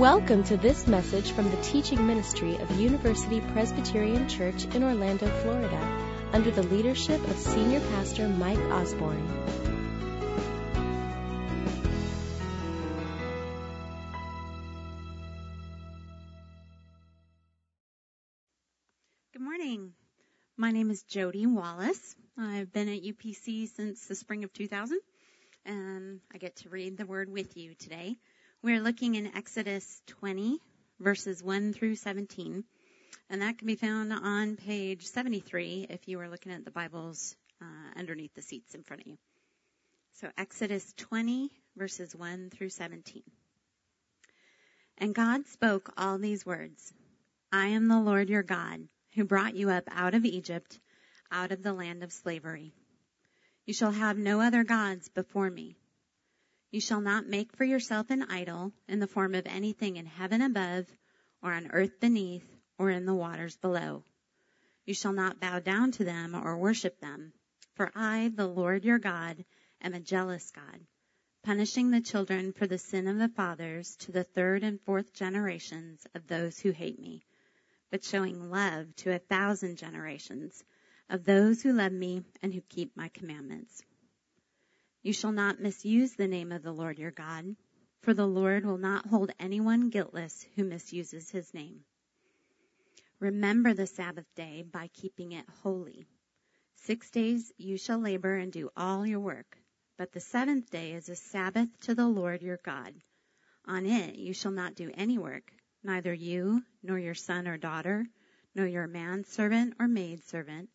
Welcome to this message from the teaching ministry of University Presbyterian Church in Orlando, Florida, under the leadership of Senior Pastor Mike Osborne. Good morning. My name is Jody Wallace. I've been at UPC since the spring of 2000, and I get to read the word with you today. We're looking in Exodus 20, verses 1 through 17, and that can be found on page 73 if you are looking at the Bibles uh, underneath the seats in front of you. So Exodus 20, verses 1 through 17. And God spoke all these words I am the Lord your God, who brought you up out of Egypt, out of the land of slavery. You shall have no other gods before me. You shall not make for yourself an idol in the form of anything in heaven above, or on earth beneath, or in the waters below. You shall not bow down to them or worship them, for I, the Lord your God, am a jealous God, punishing the children for the sin of the fathers to the third and fourth generations of those who hate me, but showing love to a thousand generations of those who love me and who keep my commandments. You shall not misuse the name of the Lord your God, for the Lord will not hold anyone guiltless who misuses his name. Remember the Sabbath day by keeping it holy. Six days you shall labor and do all your work, but the seventh day is a Sabbath to the Lord your God. On it you shall not do any work, neither you, nor your son or daughter, nor your manservant or maidservant,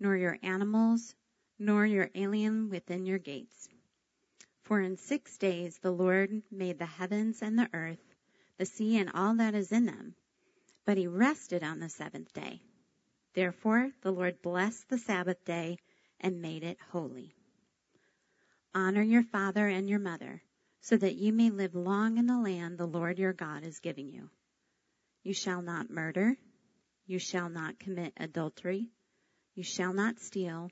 nor your animals, nor your alien within your gates. For in six days the Lord made the heavens and the earth, the sea and all that is in them. But he rested on the seventh day. Therefore the Lord blessed the Sabbath day and made it holy. Honor your father and your mother, so that you may live long in the land the Lord your God is giving you. You shall not murder. You shall not commit adultery. You shall not steal.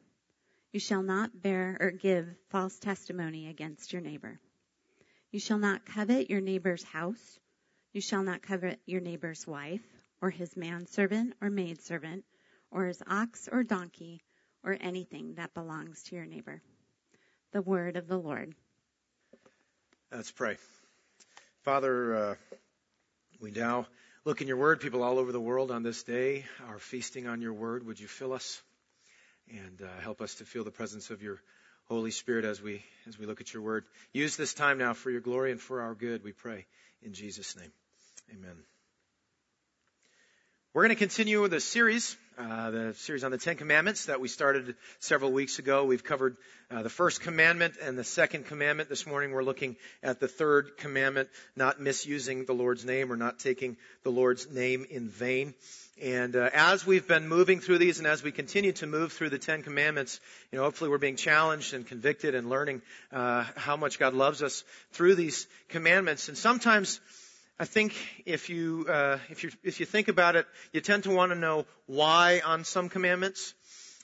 You shall not bear or give false testimony against your neighbor. You shall not covet your neighbor's house. You shall not covet your neighbor's wife, or his manservant or maidservant, or his ox or donkey, or anything that belongs to your neighbor. The word of the Lord. Let's pray. Father, uh, we now look in your word. People all over the world on this day are feasting on your word. Would you fill us? And uh, help us to feel the presence of your Holy Spirit as we as we look at your word. Use this time now for your glory and for our good, we pray in Jesus' name. Amen. We're going to continue with a series, uh, the series on the Ten Commandments that we started several weeks ago. We've covered uh, the first commandment and the second commandment. This morning we're looking at the third commandment, not misusing the Lord's name or not taking the Lord's name in vain. And uh, as we've been moving through these and as we continue to move through the Ten Commandments, you know, hopefully we're being challenged and convicted and learning uh, how much God loves us through these commandments. And sometimes I think if you uh, if you if you think about it, you tend to want to know why on some commandments,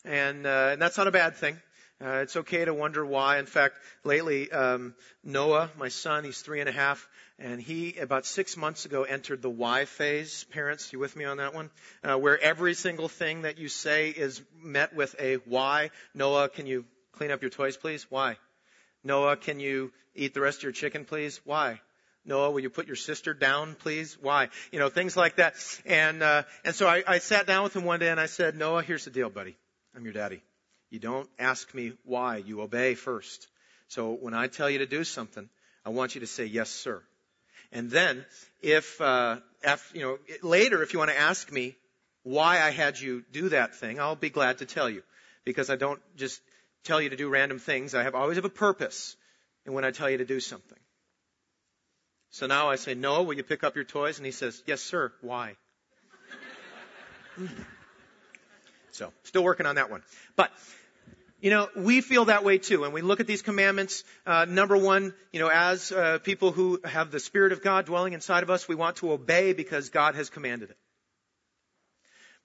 and uh, and that's not a bad thing. Uh, it's okay to wonder why. In fact, lately, um, Noah, my son, he's three and a half, and he about six months ago entered the why phase. Parents, you with me on that one? Uh, where every single thing that you say is met with a why. Noah, can you clean up your toys, please? Why? Noah, can you eat the rest of your chicken, please? Why? Noah, will you put your sister down, please? Why? You know, things like that. And, uh, and so I, I sat down with him one day and I said, Noah, here's the deal, buddy. I'm your daddy. You don't ask me why. You obey first. So when I tell you to do something, I want you to say, yes, sir. And then if, uh, after, you know, later, if you want to ask me why I had you do that thing, I'll be glad to tell you. Because I don't just tell you to do random things. I have always have a purpose and when I tell you to do something. So now I say, Noah, will you pick up your toys? And he says, yes, sir. Why? so, still working on that one. But, you know, we feel that way too. And we look at these commandments, uh, number one, you know, as uh, people who have the Spirit of God dwelling inside of us, we want to obey because God has commanded it.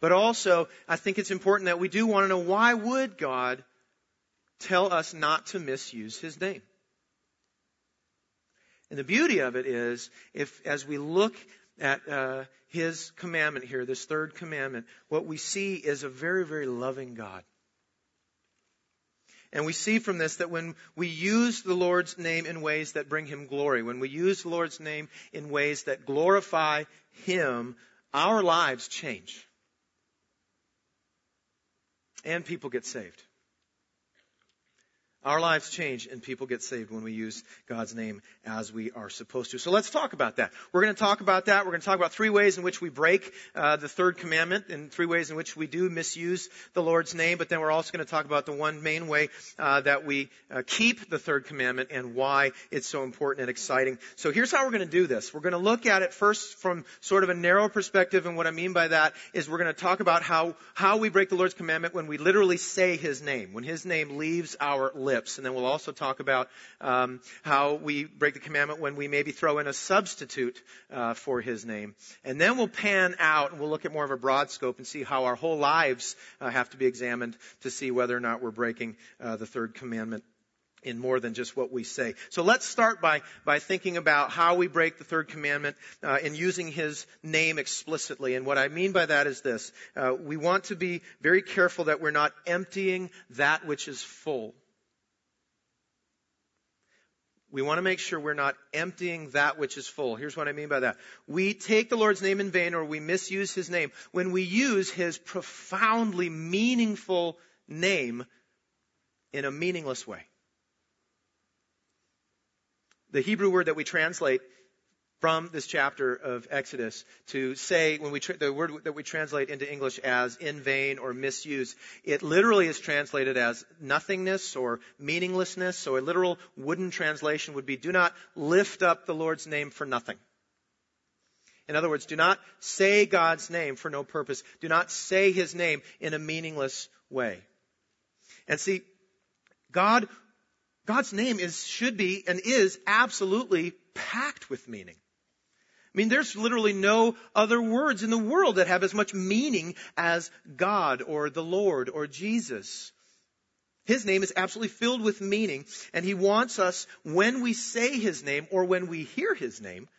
But also, I think it's important that we do want to know why would God tell us not to misuse His name? And the beauty of it is, if as we look at uh, his commandment here, this third commandment, what we see is a very, very loving God. And we see from this that when we use the Lord's name in ways that bring him glory, when we use the Lord's name in ways that glorify him, our lives change. And people get saved. Our lives change and people get saved when we use God's name as we are supposed to. So let's talk about that. We're going to talk about that. We're going to talk about three ways in which we break uh, the third commandment and three ways in which we do misuse the Lord's name. But then we're also going to talk about the one main way uh, that we uh, keep the third commandment and why it's so important and exciting. So here's how we're going to do this. We're going to look at it first from sort of a narrow perspective. And what I mean by that is we're going to talk about how, how we break the Lord's commandment when we literally say His name, when His name leaves our lips lips. And then we'll also talk about um, how we break the commandment when we maybe throw in a substitute uh, for His name. And then we'll pan out and we'll look at more of a broad scope and see how our whole lives uh, have to be examined to see whether or not we're breaking uh, the third commandment in more than just what we say. So let's start by, by thinking about how we break the third commandment uh, in using his name explicitly. And what I mean by that is this. Uh, we want to be very careful that we're not emptying that which is full. We want to make sure we're not emptying that which is full. Here's what I mean by that. We take the Lord's name in vain or we misuse His name when we use His profoundly meaningful name in a meaningless way. The Hebrew word that we translate from this chapter of Exodus to say when we tra- the word that we translate into English as in vain or misuse, it literally is translated as nothingness or meaninglessness. So a literal wooden translation would be do not lift up the Lord's name for nothing. In other words, do not say God's name for no purpose. Do not say his name in a meaningless way. And see, God God's name is should be and is absolutely packed with meaning. I mean, there's literally no other words in the world that have as much meaning as God or the Lord or Jesus. His name is absolutely filled with meaning, and He wants us, when we say His name or when we hear His name,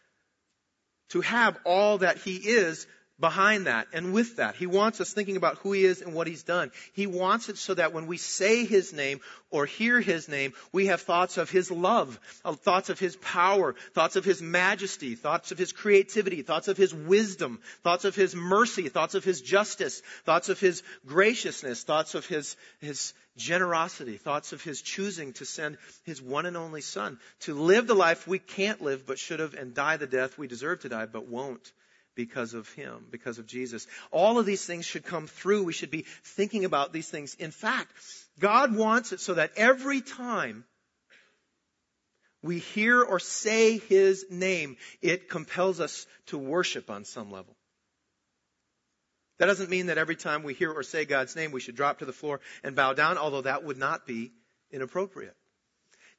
to have all that He is behind that and with that. He wants us thinking about who He is and what He's done. He wants it so that when we say His name or hear His name, we have thoughts of His love, thoughts of His power, thoughts of His majesty, thoughts of His creativity, thoughts of His wisdom, thoughts of His mercy, thoughts of His justice, thoughts of His graciousness, thoughts of His, His generosity, thoughts of His choosing to send His one and only Son to live the life we can't live but should have and die the death we deserve to die but won't because of Him, because of Jesus. All of these things should come through. We should be thinking about these things. In fact, God wants it so that every time we hear or say His name, it compels us to worship on some level. That doesn't mean that every time we hear or say God's name, we should drop to the floor and bow down, although that would not be inappropriate.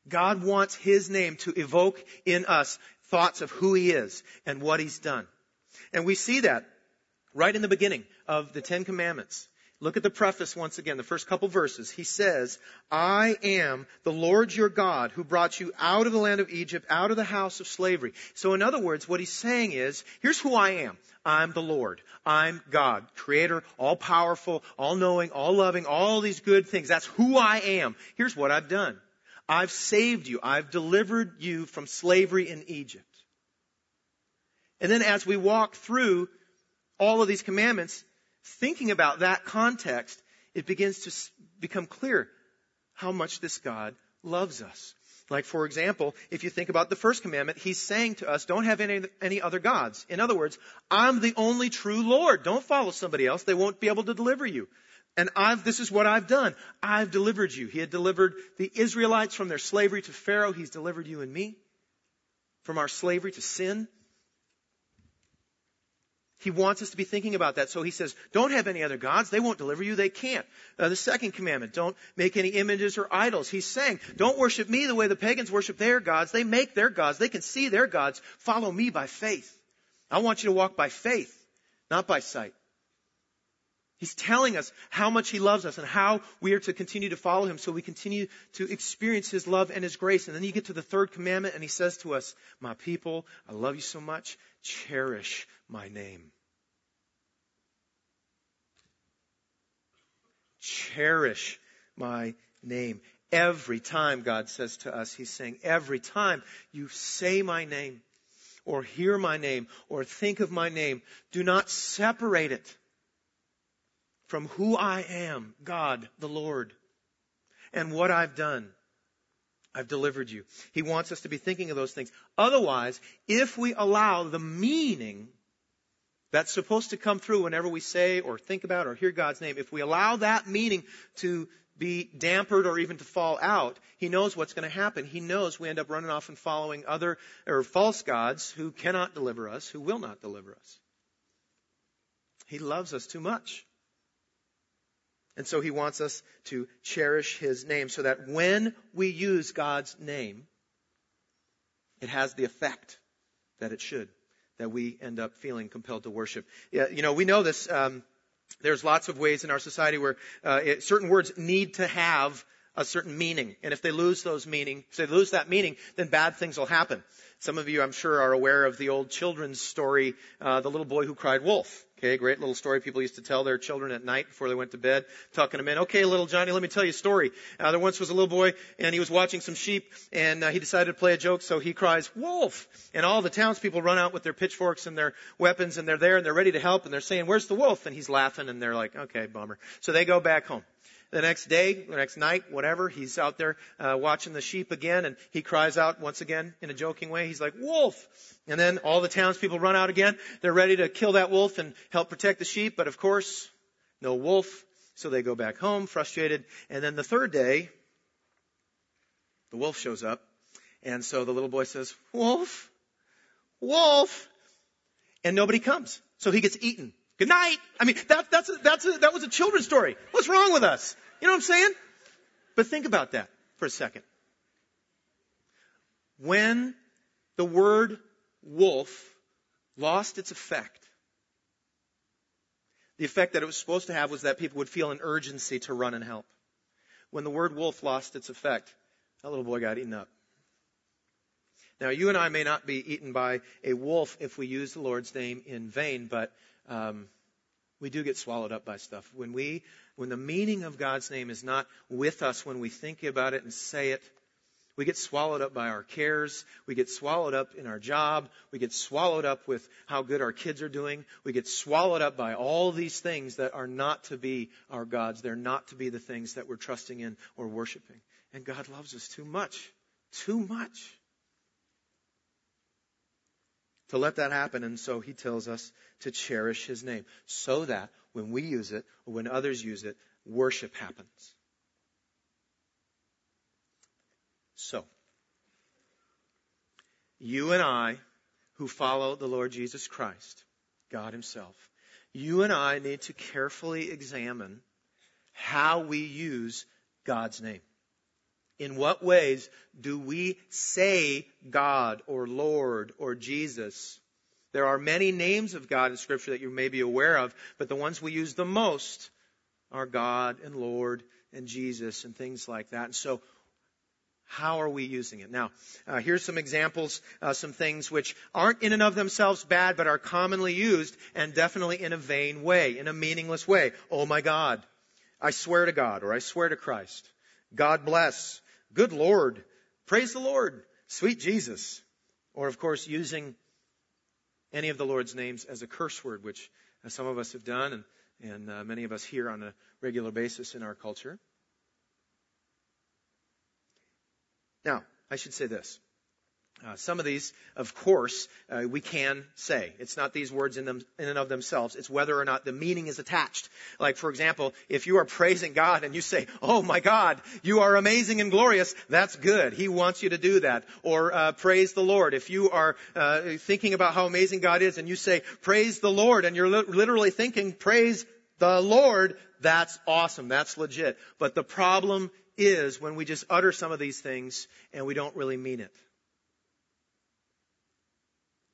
God wants His name to evoke in us thoughts of who He is and what He's done. And we see that right in the beginning of the Ten Commandments. Look at the preface once again, the first couple verses. He says, I am the Lord your God who brought you out of the land of Egypt, out of the house of slavery. So in other words, what he's saying is, here's who I am. I'm the Lord. I'm God, creator, all powerful, all knowing, all loving, all these good things. That's who I am. Here's what I've done. I've saved you. I've delivered you from slavery in Egypt. And then as we walk through all of these commandments, thinking about that context, it begins to become clear how much this God loves us. Like, for example, if you think about the first commandment, he's saying to us, don't have any, any other gods. In other words, I'm the only true Lord. Don't follow somebody else. They won't be able to deliver you. And I've, this is what I've done. I've delivered you. He had delivered the Israelites from their slavery to Pharaoh. He's delivered you and me from our slavery to sin. He wants us to be thinking about that. So he says, don't have any other gods. They won't deliver you. They can't. Uh, the second commandment, don't make any images or idols. He's saying, don't worship me the way the pagans worship their gods. They make their gods. They can see their gods. Follow me by faith. I want you to walk by faith, not by sight. He's telling us how much He loves us and how we are to continue to follow Him so we continue to experience His love and His grace. And then you get to the third commandment and He says to us, My people, I love you so much, cherish my name. Cherish my name. Every time God says to us, He's saying, every time you say my name, or hear my name, or think of my name, do not separate it from who I am, God the Lord, and what I've done. I've delivered you. He wants us to be thinking of those things. Otherwise, if we allow the meaning that's supposed to come through whenever we say or think about or hear God's name, if we allow that meaning to be dampered or even to fall out, he knows what's going to happen. He knows we end up running off and following other or false gods who cannot deliver us, who will not deliver us. He loves us too much. And so he wants us to cherish his name so that when we use God's name, it has the effect that it should, that we end up feeling compelled to worship. Yeah, you know, we know this. Um, there's lots of ways in our society where uh, it, certain words need to have a certain meaning. And if they lose those meaning, if they lose that meaning, then bad things will happen. Some of you, I'm sure, are aware of the old children's story, uh, The Little Boy Who Cried Wolf. Okay, great little story people used to tell their children at night before they went to bed, tucking them in. Okay, little Johnny, let me tell you a story. Uh, there once was a little boy, and he was watching some sheep, and uh, he decided to play a joke, so he cries, wolf! And all the townspeople run out with their pitchforks and their weapons, and they're there, and they're ready to help, and they're saying, where's the wolf? And he's laughing, and they're like, okay, bummer. So they go back home. The next day, the next night, whatever, he's out there uh, watching the sheep again, and he cries out once again in a joking way. He's like, "Wolf!" And then all the townspeople run out again. They're ready to kill that wolf and help protect the sheep, but of course, no wolf. So they go back home, frustrated. And then the third day, the wolf shows up, and so the little boy says, "Wolf, wolf," and nobody comes. So he gets eaten. Good night. I mean, that, that's a, that's a, that was a children's story. What's wrong with us? You know what I'm saying? But think about that for a second. When the word wolf lost its effect, the effect that it was supposed to have was that people would feel an urgency to run and help. When the word wolf lost its effect, that little boy got eaten up. Now, you and I may not be eaten by a wolf if we use the Lord's name in vain, but um, we do get swallowed up by stuff. When we, when the meaning of God's name is not with us when we think about it and say it, we get swallowed up by our cares. We get swallowed up in our job. We get swallowed up with how good our kids are doing. We get swallowed up by all these things that are not to be our gods. They're not to be the things that we're trusting in or worshiping. And God loves us too much. Too much to let that happen. And so he tells us to cherish his name so that when we use it or when others use it, worship happens. So, you and I who follow the Lord Jesus Christ, God himself, you and I need to carefully examine how we use God's name. In what ways do we say God or Lord or Jesus? There are many names of God in Scripture that you may be aware of, but the ones we use the most are God and Lord and Jesus and things like that. And so, how are we using it? Now, uh, here's some examples, uh, some things which aren't in and of themselves bad, but are commonly used and definitely in a vain way, in a meaningless way. Oh my God. I swear to God, or I swear to Christ. God bless. Good Lord. Praise the Lord. Sweet Jesus. Or, of course, using any of the Lord's names as a curse word, which uh, some of us have done and, and uh, many of us hear on a regular basis in our culture. Now, I should say this. Uh, some of these, of course, uh, we can say. It's not these words in, them, in and of themselves. It's whether or not the meaning is attached. Like, for example, if you are praising God and you say, "Oh my God, you are amazing and glorious," that's good. He wants you to do that. Or uh, praise the Lord. If you are uh, thinking about how amazing God is and you say, "Praise the Lord," and you're li- literally thinking, "Praise the Lord," that's awesome. That's legit. But the problem is when we just utter some of these things and we don't really mean it.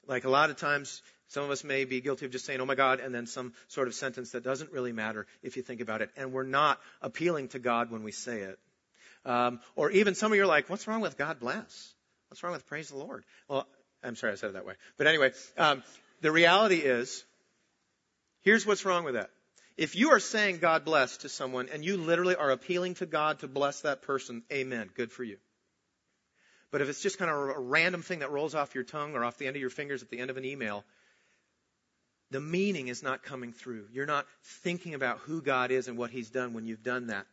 Like a lot of times, Some of us may be guilty of just saying, oh my God, and then some sort of sentence that doesn't really matter if you think about it. And we're not appealing to God when we say it. Um, or even some of you are like, what's wrong with God bless? What's wrong with praise the Lord? Well, I'm sorry I said it that way. But anyway, um, the reality is, here's what's wrong with that. If you are saying God bless to someone and you literally are appealing to God to bless that person, amen. Good for you. But if it's just kind of a random thing that rolls off your tongue or off the end of your fingers at the end of an email, the meaning is not coming through. You're not thinking about who God is and what He's done when you've done that.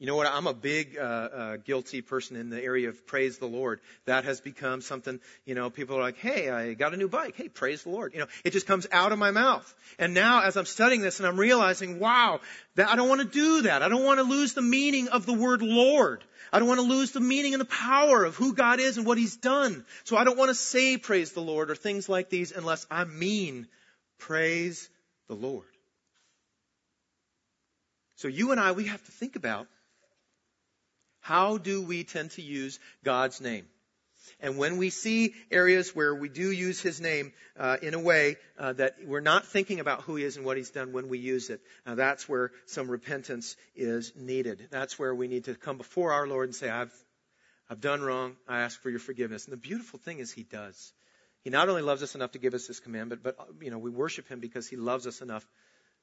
You know what? I'm a big uh, uh, guilty person in the area of praise the Lord. That has become something. You know, people are like, "Hey, I got a new bike. Hey, praise the Lord." You know, it just comes out of my mouth. And now, as I'm studying this, and I'm realizing, wow, that I don't want to do that. I don't want to lose the meaning of the word Lord. I don't want to lose the meaning and the power of who God is and what He's done. So I don't want to say praise the Lord or things like these unless I mean praise the Lord. So you and I, we have to think about how do we tend to use God's name? And when we see areas where we do use His name uh, in a way uh, that we're not thinking about who He is and what He's done when we use it, uh, that's where some repentance is needed. That's where we need to come before our Lord and say, "I've, I've done wrong. I ask for your forgiveness." And the beautiful thing is, He does. He not only loves us enough to give us this commandment, but you know we worship Him because He loves us enough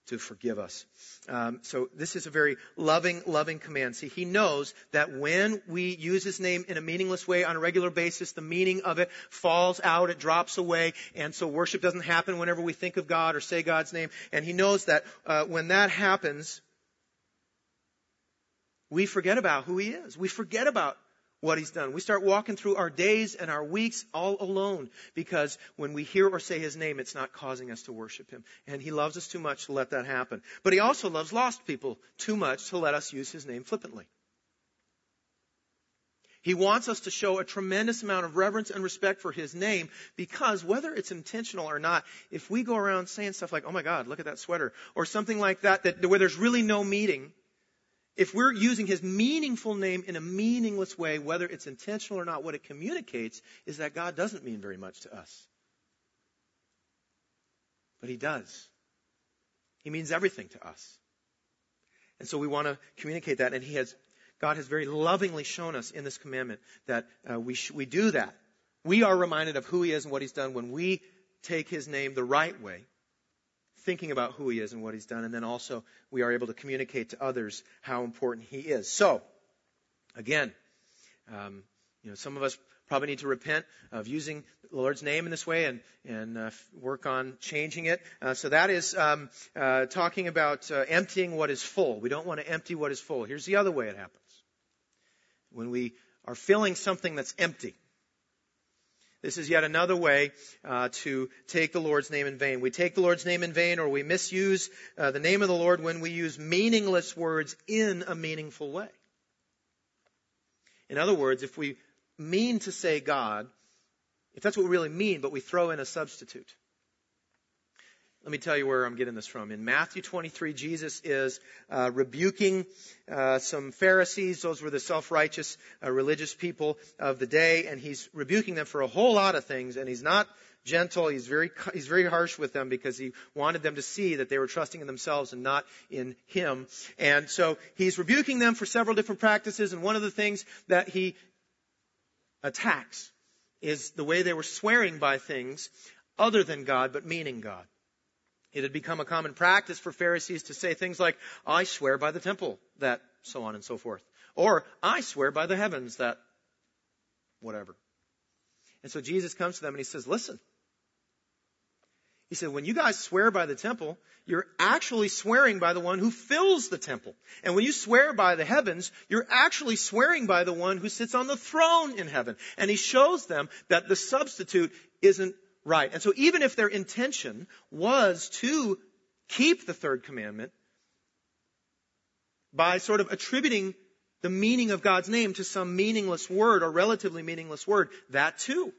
to forgive us. Um, so this is a very loving, loving command. See, he knows that when we use his name in a meaningless way on a regular basis, the meaning of it falls out, it drops away, and so worship doesn't happen whenever we think of God or say God's name. And he knows that uh, when that happens, we forget about who he is. We forget about what he's done. We start walking through our days and our weeks all alone because when we hear or say his name, it's not causing us to worship him. And he loves us too much to let that happen. But he also loves lost people too much to let us use his name flippantly. He wants us to show a tremendous amount of reverence and respect for his name because whether it's intentional or not, if we go around saying stuff like, oh my God, look at that sweater, or something like that, that where there's really no meaning, if we're using his meaningful name in a meaningless way, whether it's intentional or not, what it communicates is that God doesn't mean very much to us. But he does. He means everything to us. And so we want to communicate that, and he has, God has very lovingly shown us in this commandment that uh, we, sh- we do that. We are reminded of who he is and what he's done when we take his name the right way thinking about who he is and what he's done, and then also we are able to communicate to others how important he is. So, again, um, you know, some of us probably need to repent of using the Lord's name in this way and and uh, work on changing it. Uh, so that is um, uh, talking about uh, emptying what is full. We don't want to empty what is full. Here's the other way it happens: when we are filling something that's empty. This is yet another way uh, to take the Lord's name in vain. We take the Lord's name in vain or we misuse uh, the name of the Lord when we use meaningless words in a meaningful way. In other words, if we mean to say God, if that's what we really mean, but we throw in a substitute, let me tell you where I'm getting this from. In Matthew 23, Jesus is uh, rebuking uh, some Pharisees. Those were the self-righteous uh, religious people of the day, and he's rebuking them for a whole lot of things. And he's not gentle. He's very he's very harsh with them because he wanted them to see that they were trusting in themselves and not in him. And so he's rebuking them for several different practices. And one of the things that he attacks is the way they were swearing by things other than God, but meaning God. It had become a common practice for Pharisees to say things like, I swear by the temple, that, so on and so forth. Or, I swear by the heavens, that, whatever. And so Jesus comes to them and he says, listen. He said, when you guys swear by the temple, you're actually swearing by the one who fills the temple. And when you swear by the heavens, you're actually swearing by the one who sits on the throne in heaven. And he shows them that the substitute isn't right. And so even if their intention was to keep the third commandment by sort of attributing the meaning of God's name to some meaningless word or relatively meaningless word, that too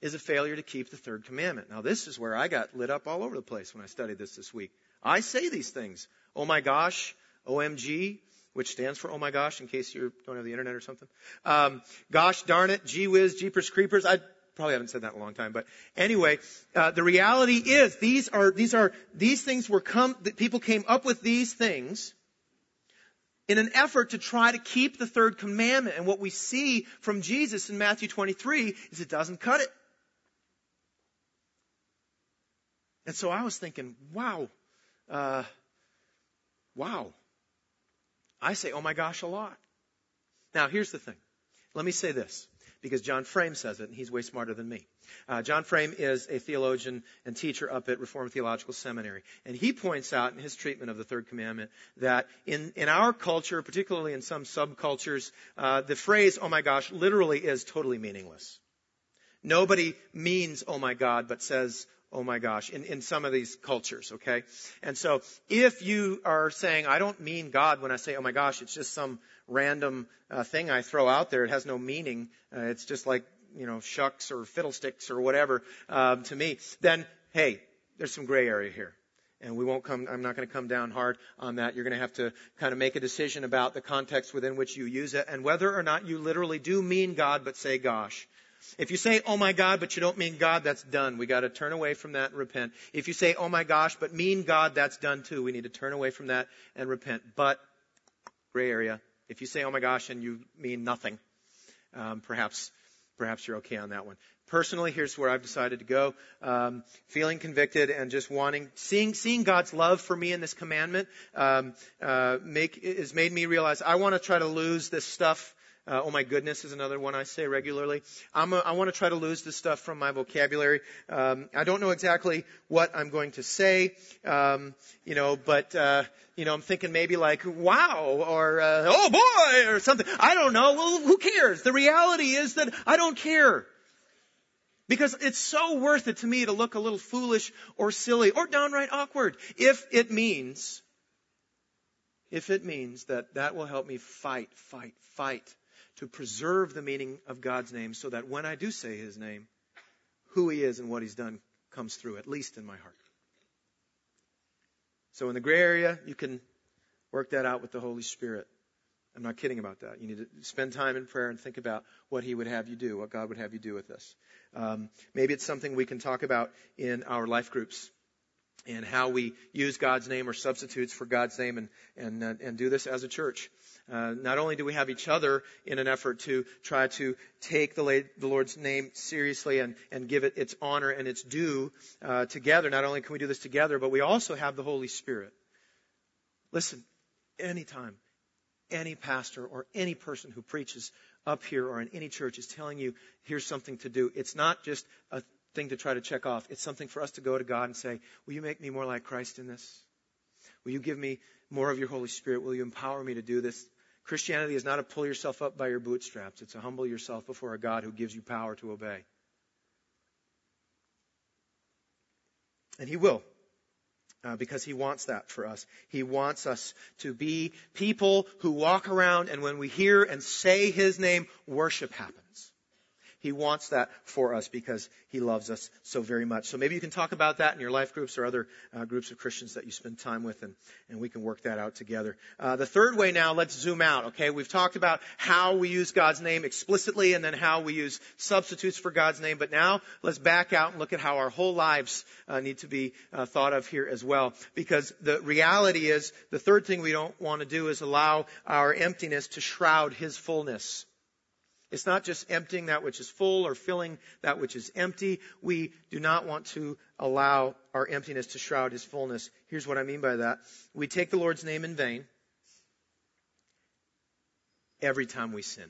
is a failure to keep the third commandment. Now this is where I got lit up all over the place when I studied this this week. I say these things. Oh my gosh, OMG, which stands for oh my gosh in case you don't have the internet or something. Um, gosh darn it, gee whiz, jeepers creepers. I probably haven't said that in a long time, but anyway, uh, the reality is these are these are these things were come. People came up with these things in an effort to try to keep the third commandment. And what we see from Jesus in Matthew 23 is it doesn't cut it. And so I was thinking, wow, uh, wow. I say, oh my gosh, a lot. Now, here's the thing. Let me say this, because John Frame says it, and he's way smarter than me. Uh, John Frame is a theologian and teacher up at Reformed Theological Seminary, and he points out in his treatment of the Third Commandment that in, in our culture, particularly in some subcultures, uh, the phrase "Oh my gosh" literally is totally meaningless. Nobody means "Oh my God," but says oh my gosh, in, in some of these cultures, okay? And so if you are saying, I don't mean God when I say, oh my gosh, it's just some random uh, thing I throw out there, it has no meaning, uh, it's just like, you know, shucks or fiddlesticks or whatever um, to me, then hey, there's some gray area here. And we won't come, I'm not going to come down hard on that. You're going to have to kind of make a decision about the context within which you use it and whether or not you literally do mean God but say gosh. If you say, oh my God, but you don't mean God, that's done. We got to turn away from that and repent. If you say, oh my gosh, but mean God, that's done too. We need to turn away from that and repent. But, gray area, if you say, oh my gosh, and you mean nothing, um, perhaps, perhaps you're okay on that one. Personally, here's where I've decided to go. Um, feeling convicted and just wanting, seeing, seeing God's love for me in this commandment, um, uh, make, has made me realize I want to try to lose this stuff uh, oh my goodness is another one I say regularly. I'm a, I want to try to lose this stuff from my vocabulary. Um, I don't know exactly what I'm going to say, um, you know, but uh, you know, I'm thinking maybe like wow or uh, oh boy or something. I don't know. Well, who cares? The reality is that I don't care. Because it's so worth it to me to look a little foolish or silly or downright awkward if it means if it means that that will help me fight, fight, fight to preserve the meaning of God's name so that when I do say his name, who he is and what he's done comes through, at least in my heart. So in the gray area, you can work that out with the Holy Spirit. I'm not kidding about that. You need to spend time in prayer and think about what He would have you do, what God would have you do with this. Um, maybe it's something we can talk about in our life groups and how we use God's name or substitutes for God's name and, and, uh, and do this as a church. Uh, not only do we have each other in an effort to try to take the, the Lord's name seriously and, and, give it its honor and its due uh, together, not only can we do this together, but we also have the Holy Spirit. Listen, anytime any pastor or any person who preaches up here or in any church is telling you, here's something to do, it's not just a thing to try to check off. It's something for us to go to God and say, Will you make me more like Christ in this? Will you give me more of your Holy Spirit? Will you empower me to do this? Christianity is not a pull yourself up by your bootstraps. It's a humble yourself before a God who gives you power to obey. And He will. Uh, because he wants that for us. He wants us to be people who walk around and when we hear and say his name, worship happens. He wants that for us because He loves us so very much. So maybe you can talk about that in your life groups or other uh, groups of Christians that you spend time with, and, and we can work that out together. Uh, the third way now, let's zoom out. Okay, we've talked about how we use God's name explicitly, and then how we use substitutes for God's name. But now let's back out and look at how our whole lives uh, need to be uh, thought of here as well. Because the reality is, the third thing we don't want to do is allow our emptiness to shroud His fullness. It's not just emptying that which is full or filling that which is empty. We do not want to allow our emptiness to shroud his fullness. Here's what I mean by that. We take the Lord's name in vain every time we sin.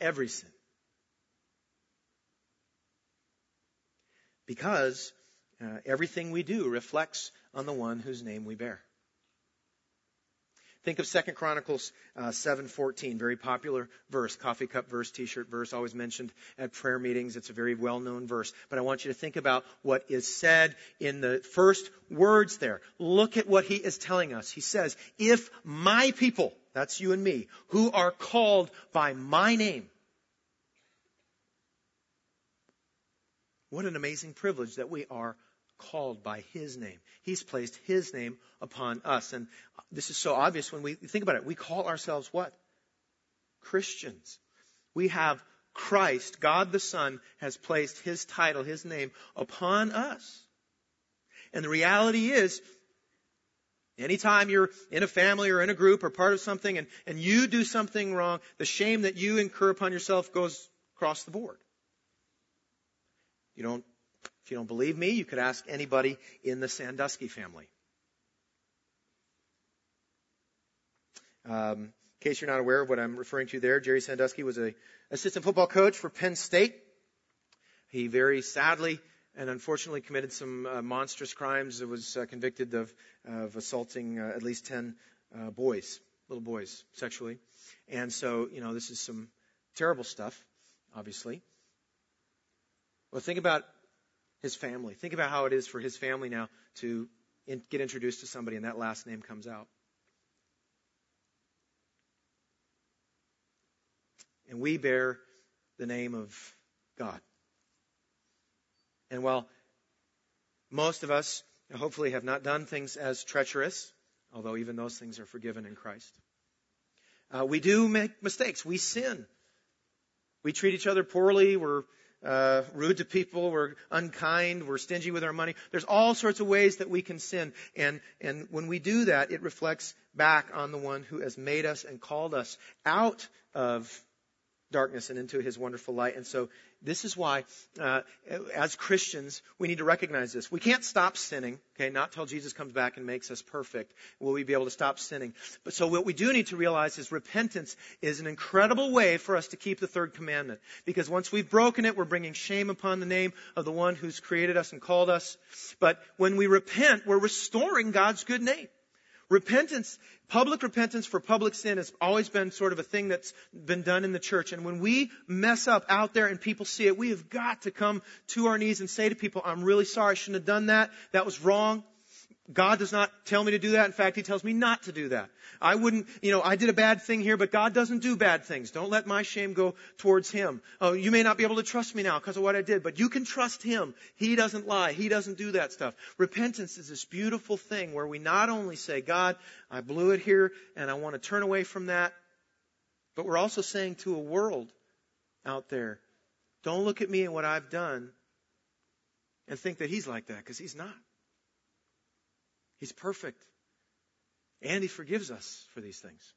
Every sin. Because uh, everything we do reflects on the one whose name we bear. Think of Second Chronicles uh, 7:14, very popular verse, coffee cup verse, t-shirt verse, always mentioned at prayer meetings. It's a very well-known verse. But I want you to think about what is said in the first words there. Look at what he is telling us. He says, "If my people, that's you and me, who are called by my name." What an amazing privilege that we are called by His name. He's placed His name upon us. And this is so obvious when we think about it. We call ourselves what? Christians. We have Christ, God the Son, has placed His title, His name upon us. And the reality is, Anytime you're in a family or in a group or part of something and, and you do something wrong, the shame that you incur upon yourself goes across the board. You don't, if you don't believe me, you could ask anybody in the Sandusky family. Um, in case you're not aware of what I'm referring to there, Jerry Sandusky was a assistant football coach for Penn State. He very sadly and unfortunately committed some uh, monstrous crimes. He was uh, convicted of, of assaulting uh, at least 10 uh, boys, little boys, sexually. And so, you know, this is some terrible stuff, obviously. Well, think about his family. Think about how it is for his family now to in, get introduced to somebody and that last name comes out. And we bear the name of God. And while most of us hopefully have not done things as treacherous, although even those things are forgiven in Christ, uh, we do make mistakes. We sin. We treat each other poorly. We're uh, rude to people. We're unkind. We're stingy with our money. There's all sorts of ways that we can sin. And, and when we do that, it reflects back on the one who has made us and called us out of darkness and into his wonderful light. And so this is why, uh, as Christians, we need to recognize this. We can't stop sinning, okay, not till Jesus comes back and makes us perfect will we be able to stop sinning. But so what we do need to realize is repentance is an incredible way for us to keep the third commandment. Because once we've broken it, we're bringing shame upon the name of the one who's created us and called us. But when we repent, we're restoring God's good name. Repentance, public repentance for public sin has always been sort of a thing that's been done in the church. And when we mess up out there and people see it, we have got to come to our knees and say to people, I'm really sorry, I shouldn't have done that. That was wrong. God does not tell me to do that. In fact, He tells me not to do that. I wouldn't, you know, I did a bad thing here, but God doesn't do bad things. Don't let my shame go towards Him. Oh, you may not be able to trust me now because of what I did, but you can trust Him. He doesn't lie. He doesn't do that stuff. Repentance is this beautiful thing where we not only say, God, I blew it here and I want to turn away from that, but we're also saying to a world out there, don't look at me and what I've done and think that He's like that because He's not. He's perfect. And he forgives us for these things.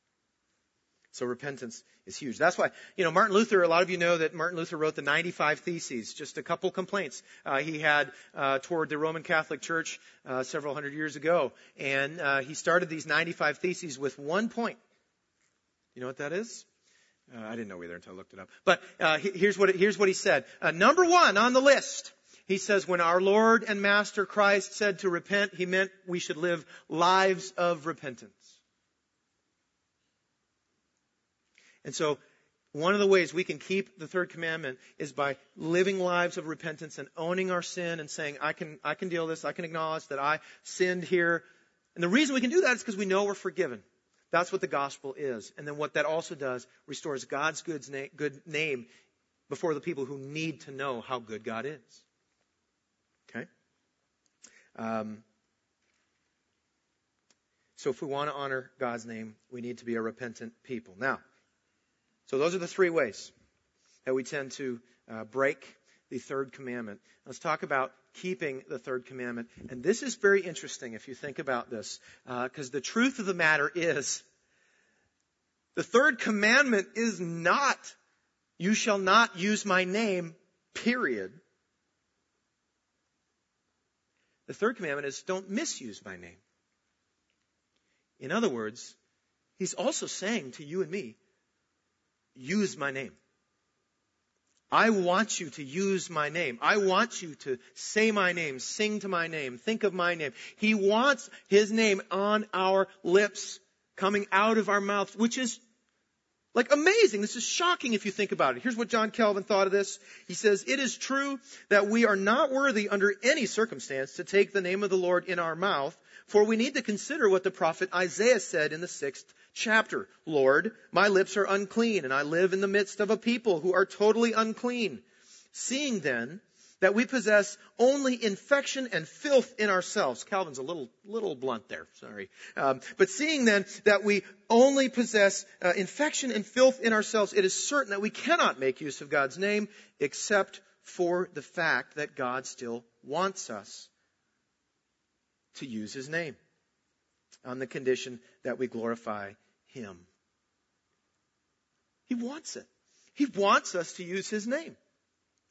So repentance is huge. That's why, you know, Martin Luther, a lot of you know that Martin Luther wrote the 95 Theses, just a couple complaints uh, he had uh, toward the Roman Catholic Church uh, several hundred years ago. And uh, he started these 95 Theses with one point. You know what that is? Uh, I didn't know either until I looked it up. But uh, here's, what, here's what he said. number one on the list he says when our Lord and Master Christ said to repent, he meant we should live lives of repentance. And so, one of the ways we can keep the third commandment is by living lives of repentance and owning our sin and saying, I can, I can deal with this. I can acknowledge that I sinned here. And the reason we can do that is because we know we're forgiven. That's what the gospel is. And then what that also does, restores God's good name before the people who need to know how good God is. Um, so if we want to honor God's name, we need to be a repentant people. Now, so those are the three ways that we tend to uh, break the third commandment. Let's talk about keeping the third commandment. And this is very interesting if you think about this, because uh, the truth of the matter is the third commandment is not, you shall not use my name, period. The third commandment is don't misuse my name. In other words, he's also saying to you and me, use my name. I want you to use my name. I want you to say my name, sing to my name, think of my name. He wants his name on our lips, coming out of our mouths, which is like amazing. This is shocking if you think about it. Here's what John Calvin thought of this. He says, It is true that we are not worthy under any circumstance to take the name of the Lord in our mouth, for we need to consider what the prophet Isaiah said in the sixth chapter. Lord, my lips are unclean, and I live in the midst of a people who are totally unclean. Seeing then that we possess only infection and filth in ourselves. Calvin's a little, little blunt there, sorry. Um, but seeing then that we only possess uh, infection and filth in ourselves, it is certain that we cannot make use of God's name except for the fact that God still wants us to use His name on the condition that we glorify Him. He wants it. He wants us to use His name.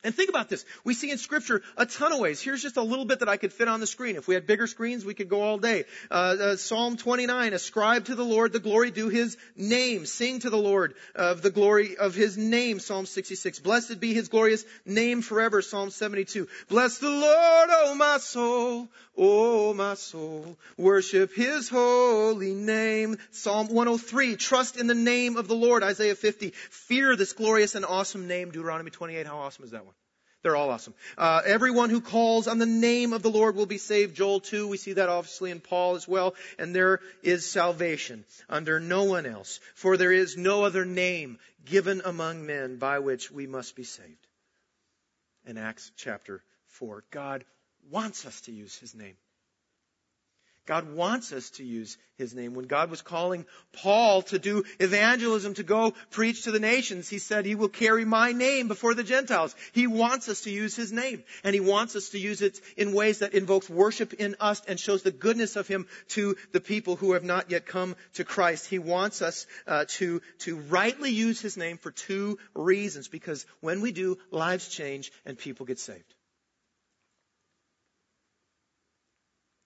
And think about this. We see in scripture a ton of ways. Here's just a little bit that I could fit on the screen. If we had bigger screens, we could go all day. Uh, uh, Psalm 29, ascribe to the Lord the glory due his name. Sing to the Lord of the glory of his name. Psalm 66. Blessed be his glorious name forever. Psalm 72. Bless the Lord, O my soul. O my soul. Worship his holy name. Psalm 103. Trust in the name of the Lord. Isaiah 50. Fear this glorious and awesome name. Deuteronomy 28. How awesome is that one? They're all awesome. Uh, everyone who calls on the name of the Lord will be saved. Joel 2, we see that obviously in Paul as well. And there is salvation under no one else. For there is no other name given among men by which we must be saved. In Acts chapter 4, God wants us to use his name. God wants us to use His name. When God was calling Paul to do evangelism, to go preach to the nations, He said, He will carry my name before the Gentiles. He wants us to use His name. And He wants us to use it in ways that invokes worship in us and shows the goodness of Him to the people who have not yet come to Christ. He wants us uh, to, to rightly use His name for two reasons. Because when we do, lives change and people get saved.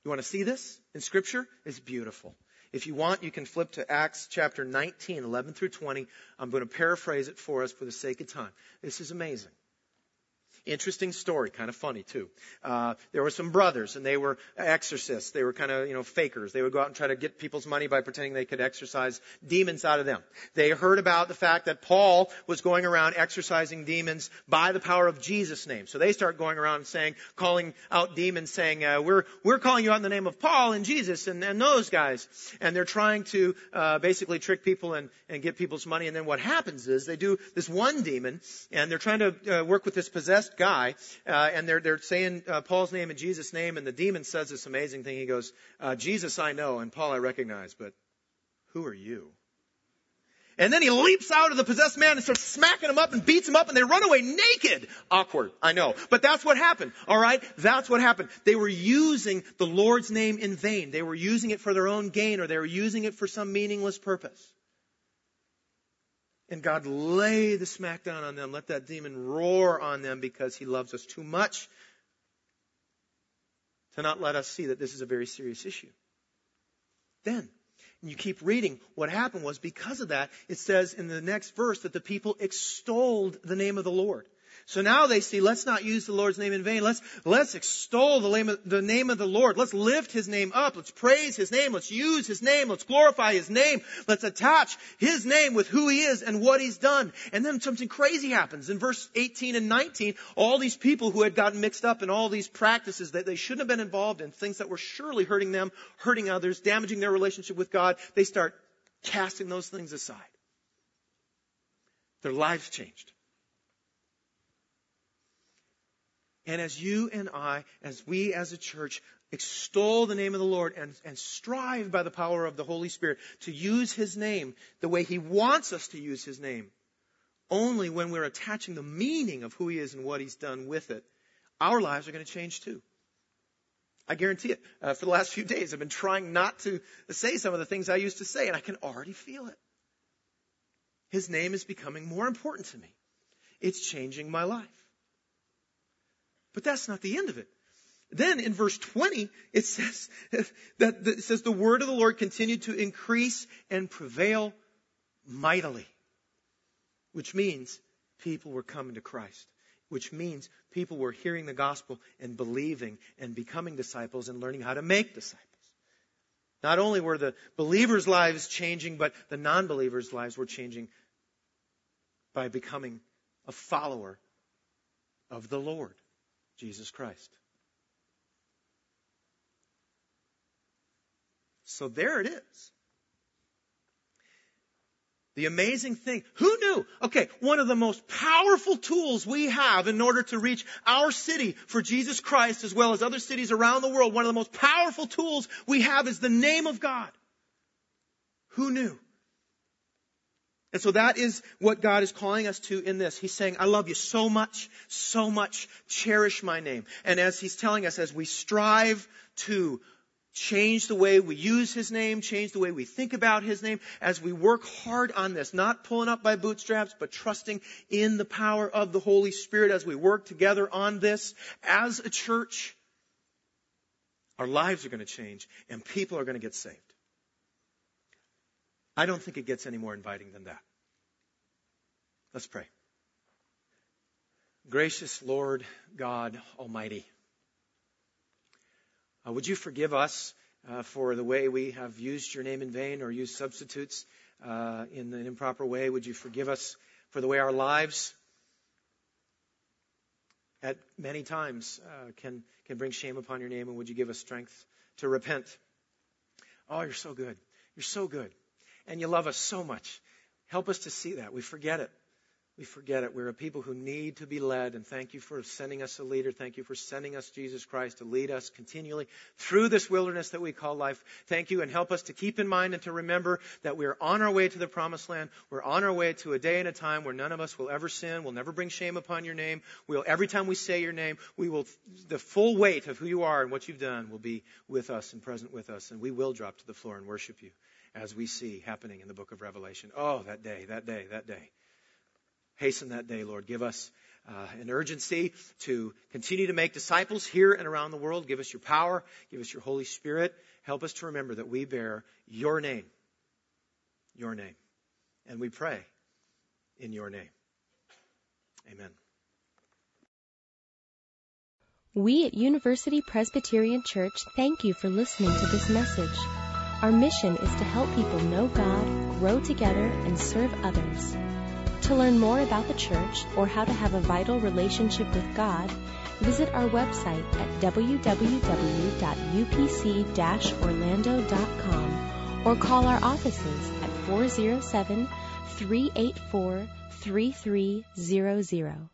You want to see this in scripture? It's beautiful. If you want, you can flip to Acts chapter 19, 11 through 20. I'm going to paraphrase it for us for the sake of time. This is amazing. Interesting story, kind of funny too. Uh, there were some brothers, and they were exorcists. They were kind of, you know, fakers. They would go out and try to get people's money by pretending they could exorcise demons out of them. They heard about the fact that Paul was going around exorcising demons by the power of Jesus' name. So they start going around saying, calling out demons, saying, uh, "We're we're calling you out in the name of Paul and Jesus and, and those guys." And they're trying to uh, basically trick people and and get people's money. And then what happens is they do this one demon, and they're trying to uh, work with this possessed guy, uh, and they're they're saying uh, Paul's name and Jesus' name, and the demon says this amazing thing. He goes, uh, "Jesus I know, and Paul I recognize, but who are you?" And then he leaps out of the possessed man and starts smacking him up and beats him up and they run away naked. Awkward, I know. But that's what happened, alright? That's what happened. They were using the Lord's name in vain. They were using it for their own gain or they were using it for some meaningless purpose. And God lay the smackdown on them, let that demon roar on them because he loves us too much to not let us see that this is a very serious issue. Then, and you keep reading, what happened was because of that, it says in the next verse that the people extolled the name of the Lord. So now they see, let's not use the Lord's name in vain. Let's, let's extol the name, of, the name of the Lord. Let's lift His name up. Let's praise His name. Let's use His name. Let's glorify His name. Let's attach His name with who He is and what He's done. And then something crazy happens. In verse 18 and 19, all these people who had gotten mixed up in all these practices that they shouldn't have been involved in, things that were surely hurting them, hurting others, damaging their relationship with God, they start casting those things aside. Their lives changed. And as you and I, as we as a church, extol the name of the Lord and, and strive by the power of the Holy Spirit to use His name the way He wants us to use His name, only when we're attaching the meaning of who He is and what He's done with it, our lives are going to change too. I guarantee it. Uh, for the last few days, I've been trying not to say some of the things I used to say, and I can already feel it. His name is becoming more important to me. It's changing my life. But that's not the end of it. Then in verse 20, it says that it says the word of the Lord continued to increase and prevail mightily, which means people were coming to Christ, which means people were hearing the gospel and believing and becoming disciples and learning how to make disciples. Not only were the believers' lives changing, but the non-believers' lives were changing by becoming a follower of the Lord. Jesus Christ. So there it is. The amazing thing, who knew? Okay, one of the most powerful tools we have in order to reach our city for Jesus Christ as well as other cities around the world, one of the most powerful tools we have is the name of God. Who knew? And so that is what God is calling us to in this. He's saying, I love you so much, so much. Cherish my name. And as He's telling us, as we strive to change the way we use His name, change the way we think about His name, as we work hard on this, not pulling up by bootstraps, but trusting in the power of the Holy Spirit as we work together on this as a church, our lives are going to change and people are going to get saved. I don't think it gets any more inviting than that. Let's pray. Gracious Lord God Almighty, uh, would you forgive us uh, for the way we have used your name in vain or used substitutes uh, in an improper way? Would you forgive us for the way our lives at many times uh, can, can bring shame upon your name? And would you give us strength to repent? Oh, you're so good. You're so good. And you love us so much. Help us to see that. We forget it we forget it. We're a people who need to be led, and thank you for sending us a leader. Thank you for sending us Jesus Christ to lead us continually through this wilderness that we call life. Thank you, and help us to keep in mind and to remember that we're on our way to the promised land. We're on our way to a day and a time where none of us will ever sin. We'll never bring shame upon your name. We'll, every time we say your name, we will, the full weight of who you are and what you've done will be with us and present with us, and we will drop to the floor and worship you as we see happening in the book of Revelation. Oh, that day, that day, that day. Hasten that day, Lord. Give us uh, an urgency to continue to make disciples here and around the world. Give us your power. Give us your Holy Spirit. Help us to remember that we bear your name. Your name. And we pray in your name. Amen. We at University Presbyterian Church thank you for listening to this message. Our mission is to help people know God, grow together, and serve others. To learn more about the church or how to have a vital relationship with God, visit our website at www.upc-orlando.com or call our offices at 407 384 3300.